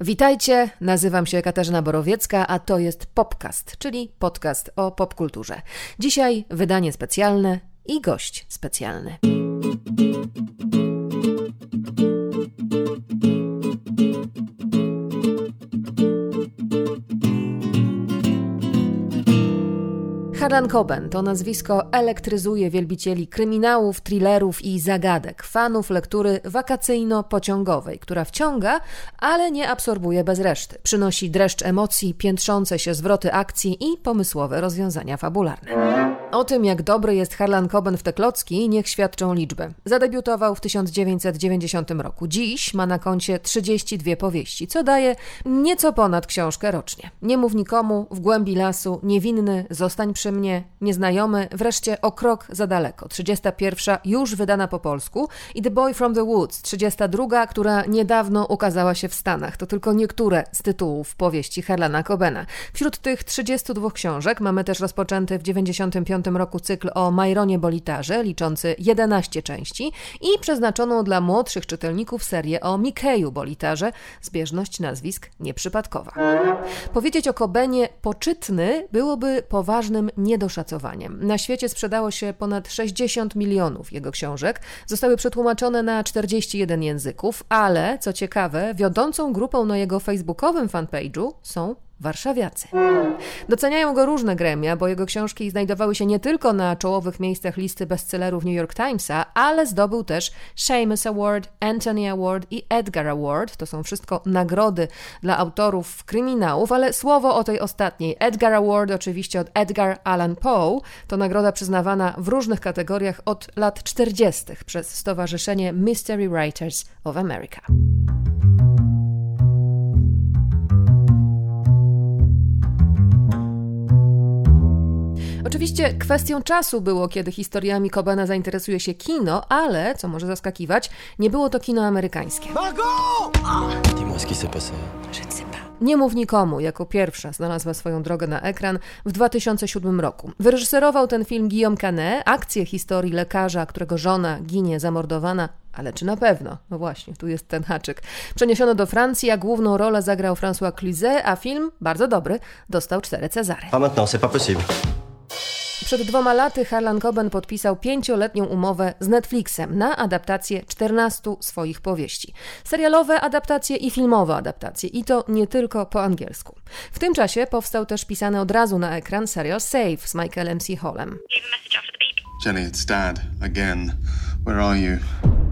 Witajcie, nazywam się Katarzyna Borowiecka, a to jest Popcast, czyli podcast o popkulturze. Dzisiaj wydanie specjalne i gość specjalny. Harlan Coben to nazwisko elektryzuje wielbicieli kryminałów, thrillerów i zagadek, fanów lektury wakacyjno-pociągowej, która wciąga, ale nie absorbuje bez reszty. Przynosi dreszcz emocji, piętrzące się zwroty akcji i pomysłowe rozwiązania fabularne. O tym, jak dobry jest Harlan Coben w te klocki, niech świadczą liczby. Zadebiutował w 1990 roku. Dziś ma na koncie 32 powieści, co daje nieco ponad książkę rocznie. Nie mów nikomu, w głębi lasu, niewinny, zostań przy mnie, nieznajomy, wreszcie o krok za daleko. 31 już wydana po polsku i The Boy from the Woods, 32, która niedawno ukazała się w Stanach. To tylko niektóre z tytułów powieści Harlana Cobena. Wśród tych 32 książek mamy też rozpoczęty w 95 roku cykl o Majronie Bolitarze, liczący 11 części i przeznaczoną dla młodszych czytelników serię o Mikeju Bolitarze, zbieżność nazwisk nieprzypadkowa. Powiedzieć o Cobenie poczytny byłoby poważnym niedoszacowaniem. Na świecie sprzedało się ponad 60 milionów jego książek, zostały przetłumaczone na 41 języków, ale co ciekawe, wiodącą grupą na jego facebookowym fanpage'u są warszawiacy. Doceniają go różne gremia, bo jego książki znajdowały się nie tylko na czołowych miejscach listy bestsellerów New York Timesa, ale zdobył też Seamus Award, Anthony Award i Edgar Award. To są wszystko nagrody dla autorów kryminałów, ale słowo o tej ostatniej. Edgar Award oczywiście od Edgar Allan Poe. To nagroda przyznawana w różnych kategoriach od lat 40. przez Stowarzyszenie Mystery Writers of America. Oczywiście kwestią czasu było, kiedy historiami Cobena zainteresuje się kino, ale, co może zaskakiwać, nie było to kino amerykańskie. Nie mów nikomu jako pierwsza znalazła swoją drogę na ekran w 2007 roku. Wyreżyserował ten film Guillaume Canet, akcję historii lekarza, którego żona ginie zamordowana ale czy na pewno? No właśnie, tu jest ten haczyk. Przeniesiono do Francji, a główną rolę zagrał François Cluzet, a film, bardzo dobry, dostał cztery Cezary. Pas maintenant, c'est pas possible. Przed dwoma laty Harlan Coben podpisał pięcioletnią umowę z Netflixem na adaptację 14 swoich powieści. Serialowe adaptacje i filmowe adaptacje i to nie tylko po angielsku. W tym czasie powstał też pisany od razu na ekran serial Save z Michaelem C. Hallem. Jenny, it's Dad. Again. Where are you?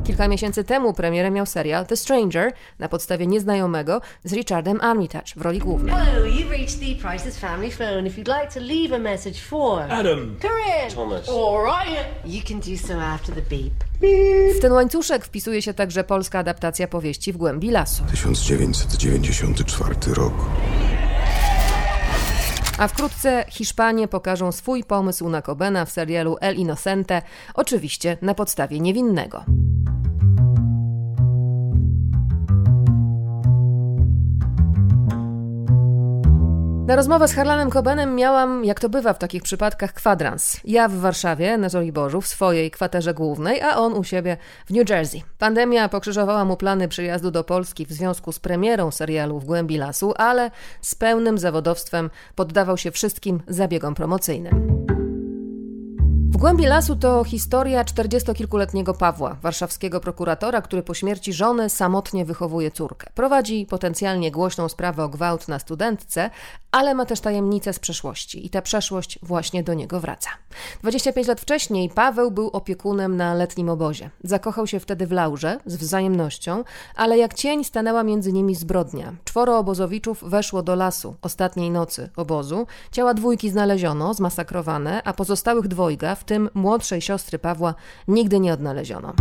Kilka miesięcy temu premierę miał serial The Stranger na podstawie Nieznajomego z Richardem Armitage w roli głównej. Hello, you've reached the Price's Family Phone. If you'd like to leave a message for Adam. Corinne, Thomas. All right. You can do so after the beep. W ten łańcuszek wpisuje się także polska adaptacja powieści W głębi lasu. 1994 rok. A wkrótce Hiszpanie pokażą swój pomysł na Cobena w serialu El Inocente, oczywiście na podstawie niewinnego. Na rozmowę z Harlanem Cobenem miałam, jak to bywa w takich przypadkach, kwadrans. Ja w Warszawie, na Żoliborzu, w swojej kwaterze głównej, a on u siebie w New Jersey. Pandemia pokrzyżowała mu plany przyjazdu do Polski w związku z premierą serialu W głębi lasu, ale z pełnym zawodowstwem poddawał się wszystkim zabiegom promocyjnym. W głębi lasu to historia czterdziestokilkuletniego Pawła, warszawskiego prokuratora, który po śmierci żony samotnie wychowuje córkę. Prowadzi potencjalnie głośną sprawę o gwałt na studentce, ale ma też tajemnicę z przeszłości i ta przeszłość właśnie do niego wraca. 25 lat wcześniej Paweł był opiekunem na letnim obozie. Zakochał się wtedy w Laurze z wzajemnością, ale jak cień stanęła między nimi zbrodnia. Czworo obozowiczów weszło do lasu ostatniej nocy obozu. Ciała dwójki znaleziono, zmasakrowane, a pozostałych dwojga, w tym młodszej siostry Pawła, nigdy nie odnaleziono.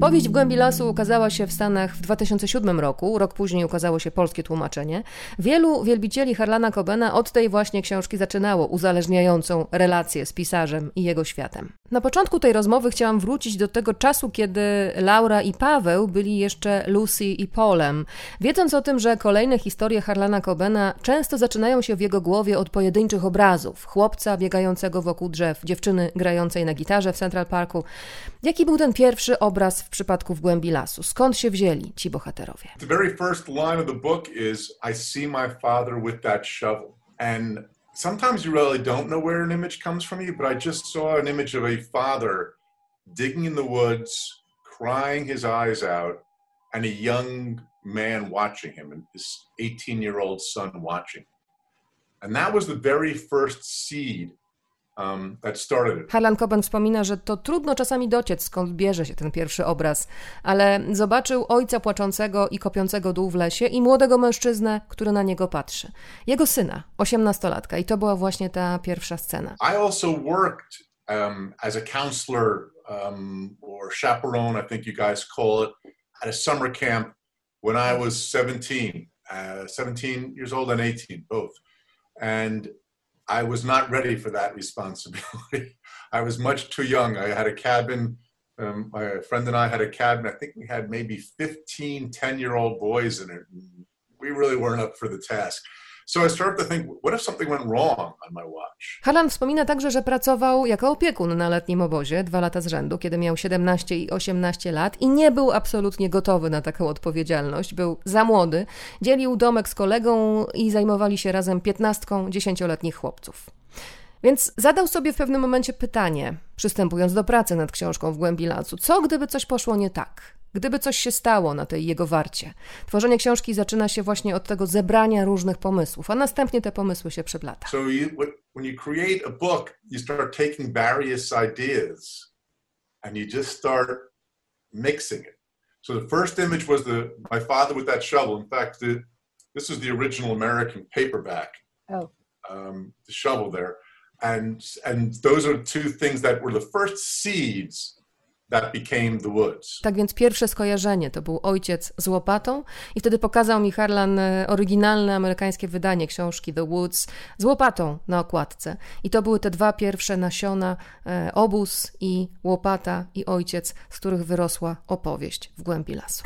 Powieść w głębi lasu ukazała się w Stanach w 2007 roku, rok później ukazało się polskie tłumaczenie. Wielu wielbicieli Harlana Cobena od tej właśnie książki zaczynało uzależniającą relację z pisarzem i jego światem. Na początku tej rozmowy chciałam wrócić do tego czasu, kiedy Laura i Paweł byli jeszcze Lucy i Polem. Wiedząc o tym, że kolejne historie Harlana Cobena często zaczynają się w jego głowie od pojedynczych obrazów: chłopca biegającego wokół drzew, dziewczyny grającej na gitarze w Central Parku. Jaki był ten pierwszy obraz w przypadku w głębi lasu? Skąd się wzięli ci bohaterowie? The very first line of the book is I see my father with that shovel. And sometimes you really don't know where an image comes from you, but I just saw an image of a father digging in the woods, crying his eyes out, and a young man watching him, and his 18 year old son watching. And that was the very first seed Harlan Coben wspomina, że to trudno czasami dociec, skąd bierze się ten pierwszy obraz, ale zobaczył ojca płaczącego i kopiącego dół w lesie i młodego mężczyznę, który na niego patrzy. Jego syna, osiemnastolatka i to była właśnie ta pierwsza scena. I also worked um, as a counselor um, or chaperone, I think you guys call it, at a summer camp when I was 17, uh, 17 years old and 18, both. And I was not ready for that responsibility. I was much too young. I had a cabin. Um, my friend and I had a cabin. I think we had maybe 15 10 year old boys in it. We really weren't up for the task. Harlan wspomina także, że pracował jako opiekun na letnim obozie dwa lata z rzędu, kiedy miał 17 i 18 lat i nie był absolutnie gotowy na taką odpowiedzialność. Był za młody, dzielił domek z kolegą i zajmowali się razem piętnastką dziesięcioletnich chłopców. Więc zadał sobie w pewnym momencie pytanie, przystępując do pracy nad książką w głębi lasu: co gdyby coś poszło nie tak? Gdyby coś się stało na tej jego warcie. Tworzenie książki zaczyna się właśnie od tego zebrania różnych pomysłów, a następnie te pomysły się przeplata. So you, when you create a book, you start taking various ideas and you just start mixing it. So the first image was the my father with that shovel. In fact, the, this is the original American paperback. Oh. Um, the shovel there, and and those are two things that were the first seeds that became the woods. Tak więc pierwsze skojarzenie to był ojciec z łopatą i wtedy pokazał mi Harlan e, oryginalne amerykańskie wydanie książki The Woods z łopatą na okładce. I to były te dwa pierwsze nasiona, e, obóz i łopata i ojciec, z których wyrosła opowieść w głębi lasu.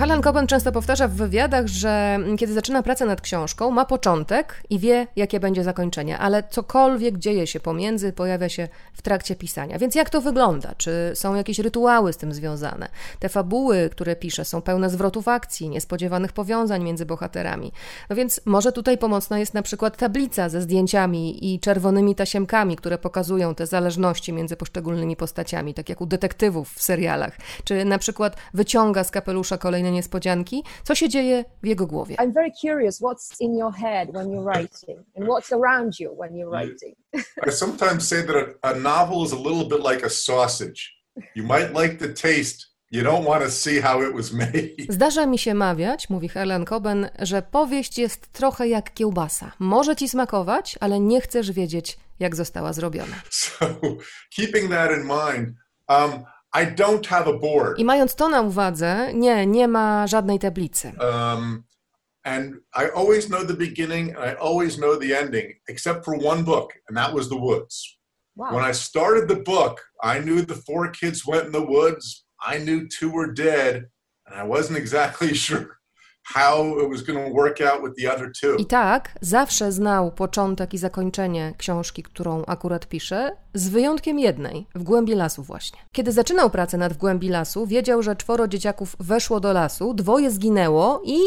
Harlan Coben często powtarza w wywiadach, że kiedy zaczyna pracę nad książką, ma początek i wie, jakie będzie zakończenie, ale cokolwiek dzieje się pomiędzy, pojawia się w trakcie pisania. Więc jak to wygląda? Czy są jakieś rytuały z tym związane? Te fabuły, które pisze, są pełne zwrotów akcji, niespodziewanych powiązań między bohaterami. No więc może tutaj pomocna jest na przykład tablica ze zdjęciami i czerwonymi tasiemkami, które pokazują te zależności między poszczególnymi postaciami, tak jak u detektywów w serialach. Czy na przykład wyciąga z kapelusza kolejne niespodzianki, co się dzieje w jego głowie. I'm very curious what's in your head when you're writing and what's around you when you're writing. I sometimes say that a, novel is a little bit like a sausage. You might like the taste, You don't want to see how it was made. Zdarza mi się mawiać, mówi Helen Coben, że powieść jest trochę jak kiełbasa. Może ci smakować, ale nie chcesz wiedzieć, jak została zrobiona. So, keeping that in mind, um, I don't have a board. I mając to na uwadze, nie, nie ma żadnej tablicy. Um, and I always know the beginning and I always know the ending, except for one book, and that was The Woods. Wow. When I started the book, I knew the four kids went in the woods. I knew two were dead, and I wasn't exactly sure I tak zawsze znał początek i zakończenie książki, którą akurat pisze, z wyjątkiem jednej, w głębi lasu właśnie. Kiedy zaczynał pracę nad w głębi lasu, wiedział, że czworo dzieciaków weszło do lasu, dwoje zginęło i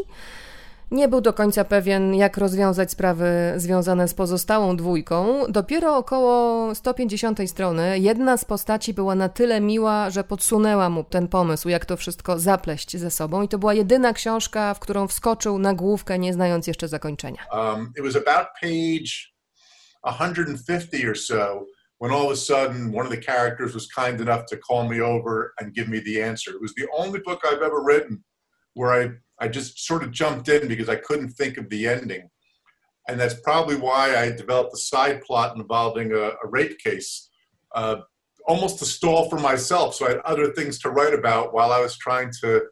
nie był do końca pewien, jak rozwiązać sprawy związane z pozostałą dwójką. Dopiero około 150 strony jedna z postaci była na tyle miła, że podsunęła mu ten pomysł, jak to wszystko zapleść ze sobą. I to była jedyna książka, w którą wskoczył na główkę, nie znając jeszcze zakończenia. Um, it was about page 150 or so when all of a sudden one of the characters was kind enough to call me over and give me the answer. It was the only book I've ever written where I, I just sort of jumped in because I couldn't think of the ending. And that's probably why I developed a side plot involving a, a rape case, uh, almost to stall for myself. So I had other things to write about while I was trying to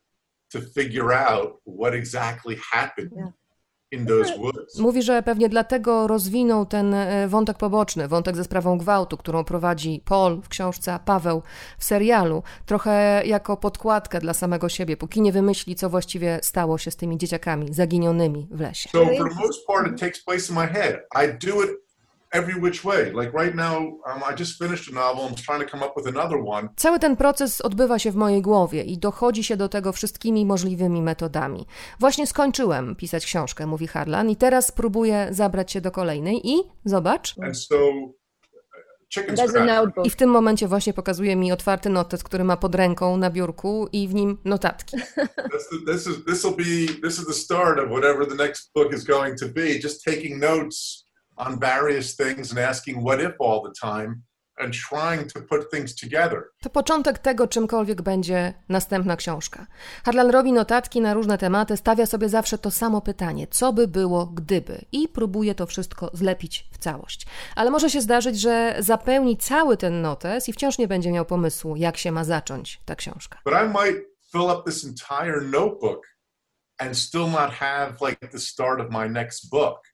to figure out what exactly happened Yeah. Mówi, że pewnie dlatego rozwinął ten e, wątek poboczny, wątek ze sprawą gwałtu, którą prowadzi Paul w książce, a Paweł w serialu, trochę jako podkładkę dla samego siebie, póki nie wymyśli, co właściwie stało się z tymi dzieciakami zaginionymi w lesie. So for the most part, it takes place in my head. I do it every which way. Like right now, um, I just finished a novel. I'm trying to come up with another one. Cały ten proces odbywa się w mojej głowie i dochodzi się do tego wszystkimi możliwymi metodami. Właśnie skończyłem pisać książkę, mówi Harlan, i teraz próbuję zabrać się do kolejnej i zobacz. And so, uh. I w tym momencie właśnie pokazuje mi otwarty notes, który ma pod ręką na biurku i w nim notatki. This, this is this will be this is the start of whatever the next book is going to be. Just taking notes on various things and asking what if all the time, and trying to put things together. To początek tego, czymkolwiek będzie następna książka. Harlan robi notatki na różne tematy, stawia sobie zawsze to samo pytanie: co by było, gdyby? I próbuje to wszystko zlepić w całość. Ale może się zdarzyć, że zapełni cały ten notes i wciąż nie będzie miał pomysłu, jak się ma zacząć ta książka. But I might fill up this entire notebook and still not have like the start of my next book.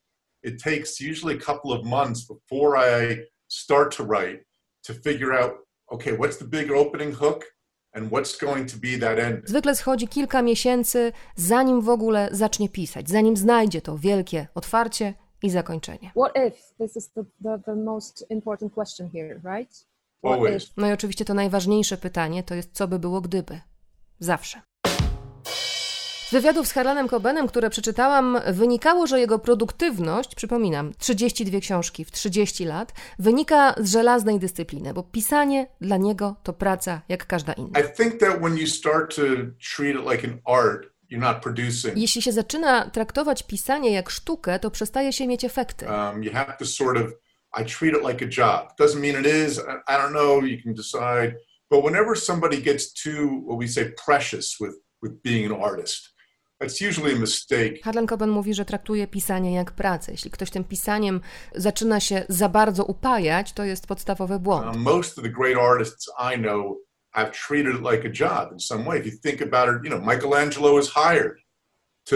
It takes usually a couple of months before I start to write to figure out okay, what's the big opening hook and what's going to be that end. Zwykle schodzi kilka miesięcy, zanim w ogóle zacznie pisać, zanim znajdzie to wielkie otwarcie i zakończenie. What if? This is the, the, the most important question here, right? What? No i oczywiście to najważniejsze pytanie to jest, co by było gdyby. Zawsze. Z wywiadów z Harlanem Cobenem, które przeczytałam, wynikało, że jego produktywność, przypominam, 32 książki w 30 lat, wynika z żelaznej dyscypliny, bo pisanie dla niego to praca jak każda inna. I think that when you start to treat it like an art. Jeśli się zaczyna traktować pisanie jak sztukę, to przestaje się mieć efekty. Um, you have to sort of, I treat it like a job. Doesn't mean it is. I, I don't know. You can decide. But whenever somebody gets too, what we say, precious with with being an artist, that's usually a mistake. Harlan Coben mówi, że traktuje pisanie jak pracę. Jeśli ktoś tym pisaniem zaczyna się za bardzo upajać, to jest podstawowy błąd. Most of the great artists I know have treated it like a job in some way. If you think about it, you know, Michelangelo was hired to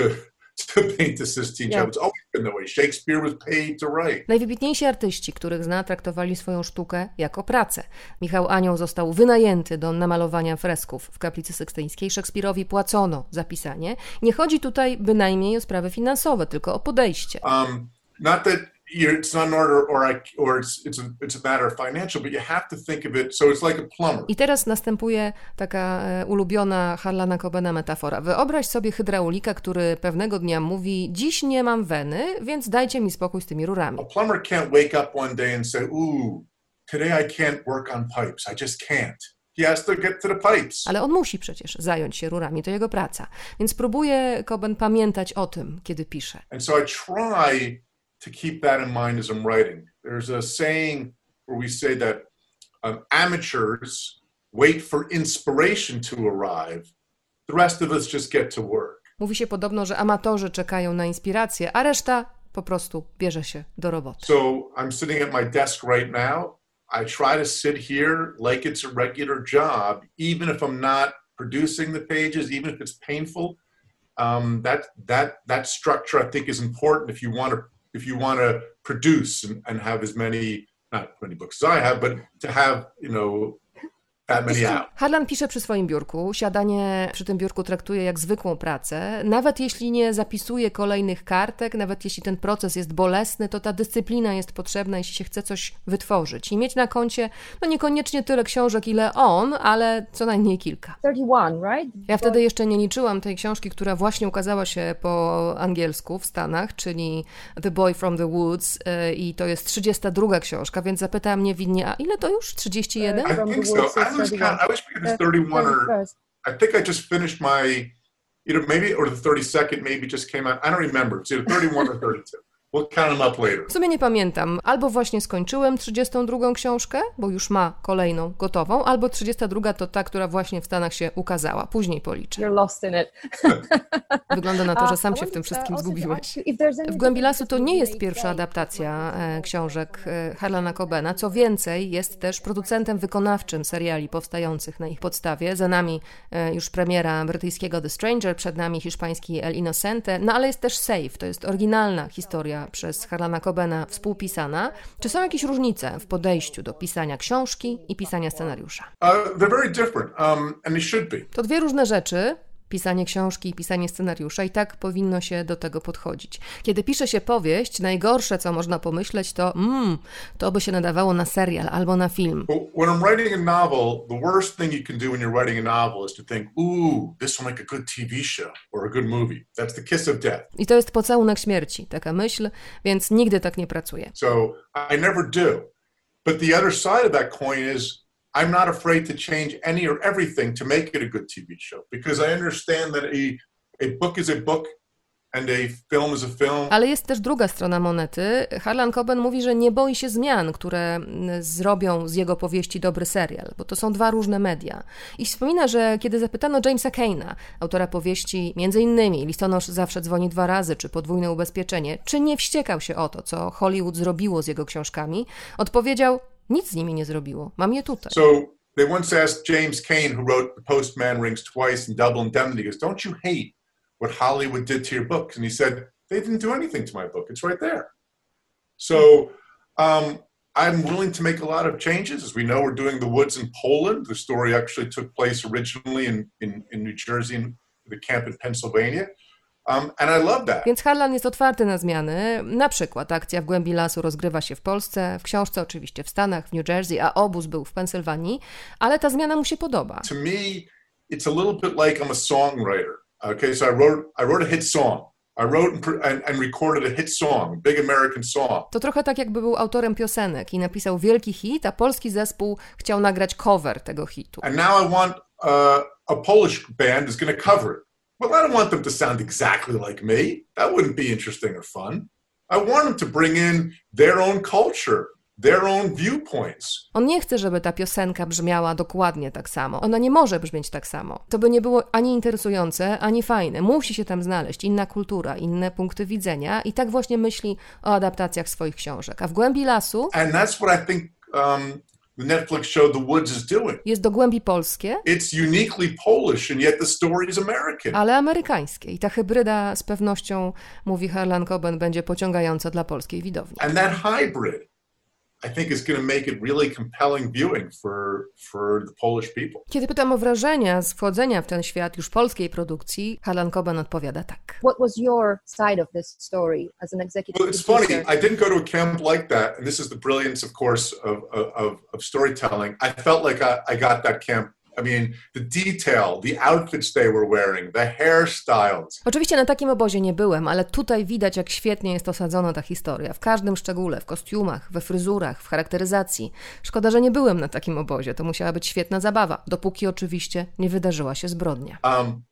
to paint the Sistine. Chapel. It's always been that way. Shakespeare was paid to write. Najwybitniejsi artyści, których zna, traktowali swoją sztukę jako pracę. Michał Anioł został wynajęty do namalowania fresków w kaplicy sykstyńskiej. Szekspirowi płacono za pisanie. Nie chodzi tutaj bynajmniej o sprawy finansowe, tylko o podejście. Um, not that it's not an order or I, or it's it's a, it's a matter of financial, but you have to think of it. So it's like a plumber. I teraz następuje taka e, ulubiona Harlana Cobena metafora. Wyobraź sobie hydraulika, który pewnego dnia mówi: Dziś nie mam weny, więc dajcie mi spokój z tymi rurami. A plumber can't wake up one day and say, "Ooh, today I can't work on pipes. I just can't." He has to get to the pipes. Ale on musi przecież zająć się rurami, to jego praca. Więc próbuje Coben pamiętać o tym, kiedy pisze. And so I try to keep that in mind as I'm writing. There's a saying where we say that um, amateurs wait for inspiration to arrive. The rest of us just get to work. Mówi się podobno, że amatorzy czekają na inspirację, a reszta po prostu bierze się do roboty. So I'm sitting at my desk right now. I try to sit here like it's a regular job, even if I'm not producing the pages, even if it's painful. Um, that that that structure I think is important if you want to if you want to produce and, and have as many not many books as I have, but to have you know. Harlan pisze przy swoim biurku. Siadanie przy tym biurku traktuje jak zwykłą pracę. Nawet jeśli nie zapisuje kolejnych kartek, nawet jeśli ten proces jest bolesny, to ta dyscyplina jest potrzebna, jeśli się chce coś wytworzyć. I mieć na koncie, no niekoniecznie tyle książek, ile on, ale co najmniej kilka. 31, right? Ja wtedy jeszcze nie liczyłam tej książki, która właśnie ukazała się po angielsku w Stanach, czyli The Boy from the Woods y, i to jest 32 książka, więc zapytała mnie winnie, a ile to już? 31? I think so. Woods is I lose 31. count. I wish it was 31 or I think I just finished my, either maybe or the 32nd maybe just came out. I don't remember. It's either 31 or 32. Later. W sumie nie pamiętam. Albo właśnie skończyłem 32 książkę, bo już ma kolejną gotową, albo 32 to ta, która właśnie w Stanach się ukazała. Później policzę. You're lost in it. Wygląda na to, że sam się w tym wszystkim zgubiłeś. W Głębi Lasu to nie jest pierwsza adaptacja e, książek e, Harlana Cobena. Co więcej, jest też producentem wykonawczym seriali powstających na ich podstawie. Za nami e, już premiera brytyjskiego The Stranger, przed nami hiszpański El Inocente, no ale jest też Safe. To jest oryginalna historia przez Harlana Cobena współpisana. Czy są jakieś różnice w podejściu do pisania książki i pisania scenariusza? Uh, um. To dwie różne rzeczy. Pisanie książki i pisanie scenariusza, i tak powinno się do tego podchodzić. Kiedy pisze się powieść, najgorsze, co można pomyśleć, to mmm, to by się nadawało na serial albo na film. When I'm writing a novel, the worst thing you can do when you're writing a novel is to think, ooh, this will make a good TV show or a good movie. That's the kiss of death. I to jest pocałunek śmierci, taka myśl, więc nigdy tak nie pracuję. So I never do. But the other side of that coin is I'm not afraid to change any or everything to make it a good TV show because I understand that a, a book is a book. Ale jest też druga strona monety. Harlan Coben mówi, że nie boi się zmian, które mm, zrobią z jego powieści dobry serial, bo to są dwa różne media. I wspomina, że kiedy zapytano Jamesa Kane'a, autora powieści między innymi Listonosz zawsze dzwoni dwa razy, czy Podwójne ubezpieczenie, czy nie wściekał się o to, co Hollywood zrobiło z jego książkami, odpowiedział, nic z nimi nie zrobiło, mam je tutaj. So they once asked James Cain, who wrote The Postman Rings Twice and Double Indemnity, goes, Don't you hate what Hollywood did to your books? And he said, They didn't do anything to my book. It's right there. So um, I'm willing to make a lot of changes. As we know, we're doing The Woods in Poland. The story actually took place originally in, in, in New Jersey, in the camp in Pennsylvania. Um, and I love that. Więc Harlan jest otwarty na zmiany. Na przykład akcja w głębi lasu rozgrywa się w Polsce, w książce oczywiście w Stanach, w New Jersey, a obóz był w Pensylwanii, ale ta zmiana mu się podoba. to me, it's a little bit like I'm a songwriter. Okay, so I wrote I wrote a hit song. I wrote and, recorded a hit song, big American song. To trochę tak, jakby był autorem piosenek i napisał wielki hit, a polski zespół chciał nagrać cover tego hitu. And now I want uh, a Polish band is going to cover it. Well, I don't want them to sound exactly like me. That wouldn't be interesting or fun. I want them to bring in their own culture, their own viewpoints. On nie chce, żeby ta piosenka brzmiała dokładnie tak samo. Ona nie może brzmieć tak samo. To by nie było ani interesujące, ani fajne. Musi się tam znaleźć inna kultura, inne punkty widzenia i tak właśnie myśli o adaptacjach swoich książek. A w głębi lasu And that's what I think um, the Netflix show The Woods is doing. jest do głębi polskie, It's uniquely Polish, and yet the story is American. ale amerykańskie. I ta hybryda z pewnością, mówi Harlan Coben, będzie pociągająca dla polskiej widowni. and that hybrid i think is going to make it really compelling viewing for for the polish people. Kiedy pytam o wrażenia z wchodzenia w ten świat już polskiej produkcji, Harlan Coben odpowiada tak. What was your side of this story as an executive well it's funny i didn't go to a camp like that and this is the brilliance of course of of, of storytelling. I felt like I, I got that camp i mean the detail the outfits they were wearing the hairstyles Oczywiście na takim obozie nie byłem, ale tutaj widać, jak świetnie jest osadzona ta historia. W każdym szczególe, w kostiumach, we fryzurach, w charakteryzacji. Szkoda, że nie byłem na takim obozie. To musiała być świetna zabawa, dopóki oczywiście nie wydarzyła się zbrodnia. um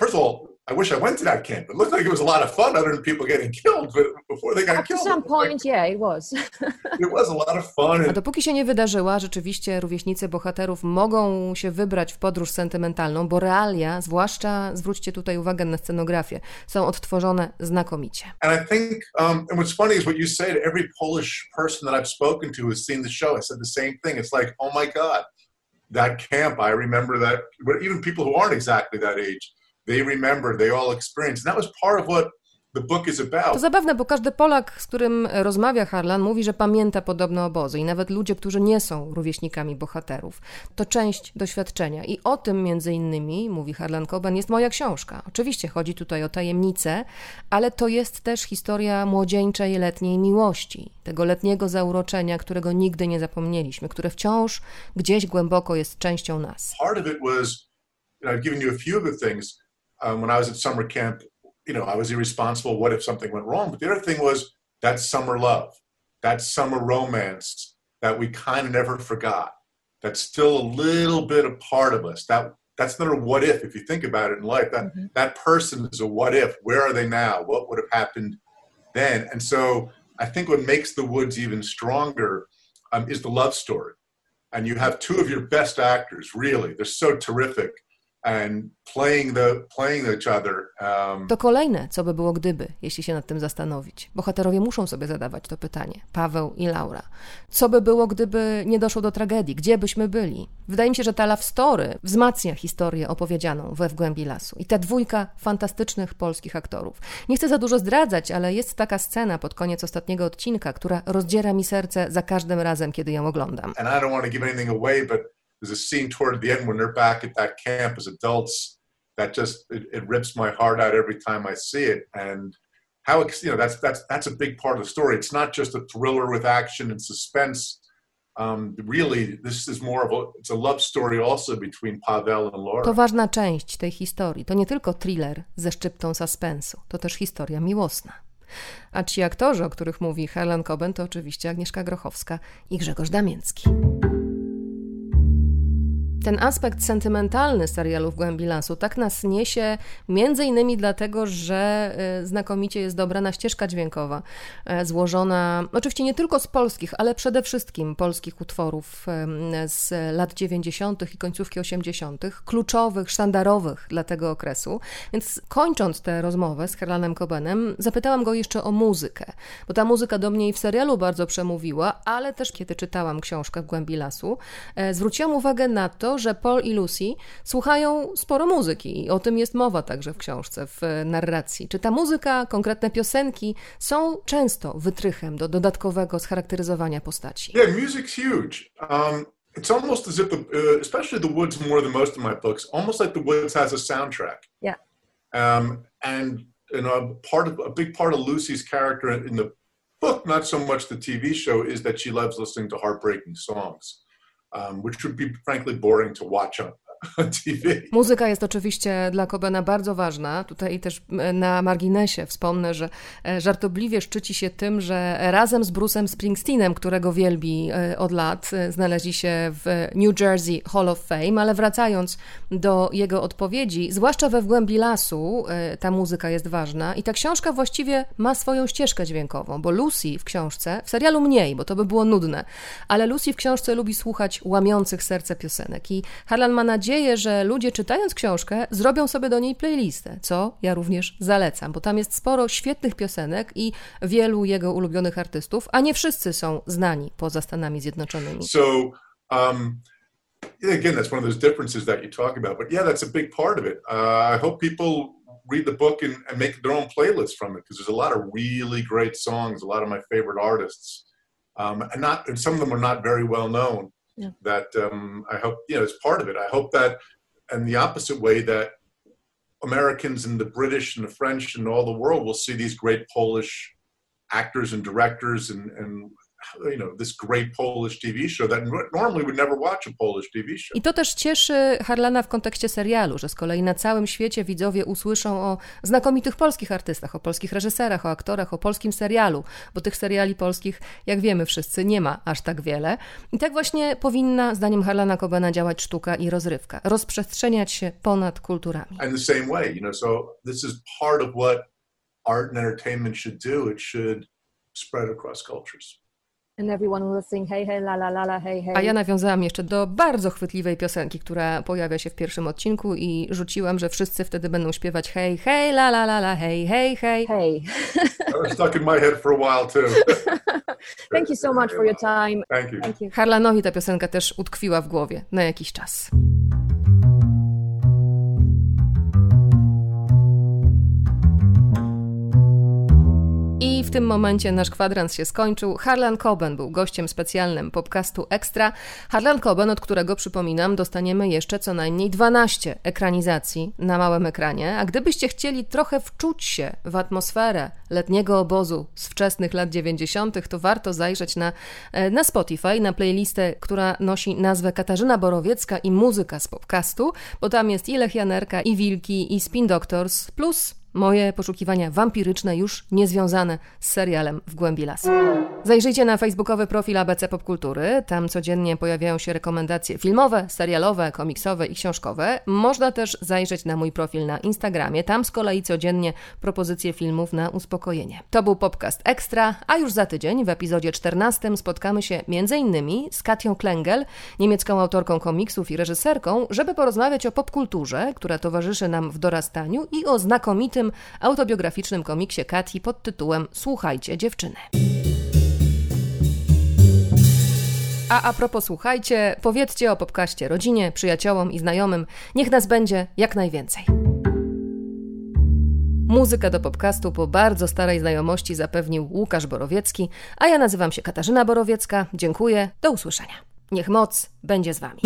first of all i wish i went to that camp it looked like it was a lot of fun other than people getting killed but before they got Up to killed some it was like- point, yeah, it was. it was a lot of fun A and dopóki się nie wydarzyła, rzeczywiście rówieśnicy bohaterów mogą się wybrać w podróż sentymentalną, bo realia, zwłaszcza zwróćcie tutaj uwagę na scenografię, są odtworzone znakomicie. And I think, um, and what's funny is what you say to every Polish person that I've spoken to who's seen the show. I said the same thing. It's like, oh my God, that camp, I remember that. But even people who aren't exactly that age, they remember, they all experienced. And that was part of what the book is To zabawne, bo każdy Polak, z którym rozmawia Harlan, mówi, że pamięta podobne obozy i nawet ludzie, którzy nie są rówieśnikami bohaterów. To część doświadczenia i o tym między innymi, mówi Harlan Coben, jest moja książka. Oczywiście chodzi tutaj o tajemnicę, ale to jest też historia młodzieńczej letniej miłości, tego letniego zauroczenia, którego nigdy nie zapomnieliśmy, które wciąż gdzieś głęboko jest częścią nas. Part of it was, you know, I've given you a few of the things um, when I was at summer camp. You know, I was irresponsible. What if something went wrong? But the other thing was that summer love, that summer romance that we kind of never forgot. That's still a little bit a part of us. That that's not a what if. If you think about it in life, that that person is a what if. Where are they now? What would have happened then. And so I think what makes the Woods even stronger um, is the love story. And you have two of your best actors, really. They're so terrific. And playing the, playing each other. Um, To kolejne, co by było gdyby, jeśli się nad tym zastanowić. Bohaterowie muszą sobie zadawać to pytanie. Paweł i Laura. Co by było, gdyby nie doszło do tragedii? Gdzie byśmy byli? Wydaje mi się, że ta love story wzmacnia historię opowiedzianą we W głębi lasu. I ta dwójka fantastycznych polskich aktorów. Nie chcę za dużo zdradzać, ale jest taka scena pod koniec ostatniego odcinka, która rozdziera mi serce za każdym razem, kiedy ją oglądam. and I don't want to give anything away, but there's a scene toward the end when they're back at that camp as adults that just it, it rips my heart out every time I see it. And how you know that's that's that's a big part of the story. It's not just a thriller with action and suspense. Um, really, this is more of a it's a love story also between Pavel and Laura. To ważna część tej historii. To nie tylko thriller ze szczyptą suspensu, to też historia miłosna. A ci aktorzy, o których mówi Helen Coben, to oczywiście Agnieszka Grochowska i Grzegorz Damięcki. Ten aspekt sentymentalny serialu W głębi lasu tak nas niesie między innymi dlatego, że y, znakomicie jest dobrana ścieżka dźwiękowa, e, złożona oczywiście nie tylko z polskich, ale przede wszystkim polskich utworów z lat 90. i końcówki 80., kluczowych, sztandarowych dla tego okresu. Więc kończąc tę rozmowę z Herlanem Cobenem, zapytałam go jeszcze o muzykę, bo ta muzyka do mnie i w serialu bardzo przemówiła, ale też kiedy czytałam książkę W głębi lasu, e, zwróciłam uwagę na to, że Paul i Lucy słuchają sporo muzyki i o tym jest mowa także w książce, w e, narracji. Czy ta muzyka, konkretne piosenki są często wytrychem do dodatkowego scharakteryzowania postaci? Yeah, music's huge. Um, it's almost as if, the, uh, especially the Woods more than most of my books, almost like the Woods has a soundtrack. Yeah. Um, and you know, part of a big part of Lucy's character in the book, not so much the TV show, is that she loves listening to heartbreaking songs, um, which would be frankly boring to watch on. Muzyka jest oczywiście dla Cobena bardzo ważna. Tutaj też e, na marginesie wspomnę, że e, żartobliwie szczyci się tym, że razem z Bruce'em Springsteenem, którego wielbi e, od lat, znaleźli się w New Jersey Hall of Fame, ale wracając do jego odpowiedzi, zwłaszcza we głębi lasu ta muzyka jest ważna i ta książka właściwie ma swoją ścieżkę dźwiękową, bo Lucy w książce, w serialu mniej, bo to by było nudne, ale Lucy w książce lubi słuchać łamiących serce piosenek i Harlan ma nadzieję, że ludzie czytając książkę zrobią sobie do niej playlistę, co ja również zalecam, bo tam jest sporo świetnych piosenek i wielu jego ulubionych artystów, a nie wszyscy są znani poza Stanami Zjednoczonymi. So um, again, that's one of those differences that you talk about. But yeah, that's a big part of it. Uh, I hope people read the book and, and make their own playlists from it because there's a lot of really great songs, a lot of my favorite artists, um, and not and some of them are not very well known. Yeah. That um, I hope you know is part of it. I hope that, and the opposite way that Americans and the British and the French and all the world will see these great Polish actors and directors and, and you know this great Polish TV show that normally would never watch a Polish TV show. I to też cieszy Harlana w kontekście serialu, że z kolei na całym świecie widzowie usłyszą o znakomitych polskich artystach, o polskich reżyserach, o aktorach, o polskim serialu, bo tych seriali polskich, jak wiemy wszyscy, nie ma aż tak wiele. I tak właśnie powinna, zdaniem Harlana Cobena, działać sztuka i rozrywka, rozprzestrzeniać się ponad kulturami. And the same way, you know, so this is part of what art and entertainment should do. It should spread across cultures. A ja nawiązałam jeszcze do bardzo chwytliwej piosenki, która pojawia się w pierwszym odcinku i rzuciłam, że wszyscy wtedy będą śpiewać hej, hej, la la la la, hej, hej, hej. Hey. That was stuck in my head for a while too. Thank you so much for your time. Thank you. Thank you. Harlanowi ta piosenka też utkwiła w głowie na jakiś czas. I w tym momencie nasz kwadrans się skończył. Harlan Coben był gościem specjalnym podcastu Extra. Harlan Coben, od którego przypominam, dostaniemy jeszcze co najmniej 12 ekranizacji na małym ekranie. A gdybyście chcieli trochę wczuć się w atmosferę letniego obozu z wczesnych lat 90., to warto zajrzeć na, e, na Spotify, na playlistę, która nosi nazwę Katarzyna Borowiecka i muzyka z podcastu, bo tam jest i Lech Janerka, i Wilki, i Spin Doctors, plus moje poszukiwania wampiryczne już niezwiązane z serialem W głębi lasu. Zajrzyjcie na facebookowy profil ABC Popkultury, tam codziennie pojawiają się rekomendacje filmowe, serialowe, komiksowe i książkowe. Można też zajrzeć na mój profil na Instagramie, tam z kolei codziennie propozycje filmów na uspokojenie. To był Podcast Extra, a już za tydzień w epizodzie 14 spotkamy się m.in. z Katią Klengel, niemiecką autorką komiksów i reżyserką, żeby porozmawiać o popkulturze, która towarzyszy nam w dorastaniu i o znakomitym nowym autobiograficznym komiksie Kati pod tytułem Słuchajcie dziewczyny. A a propos, słuchajcie, powiedzcie o popkaście rodzinie, przyjaciołom i znajomym. Niech nas będzie jak najwięcej. Muzykę do podcastu po bardzo starej znajomości zapewnił Łukasz Borowiecki, a ja nazywam się Katarzyna Borowiecka. Dziękuję, do usłyszenia. Niech moc będzie z Wami.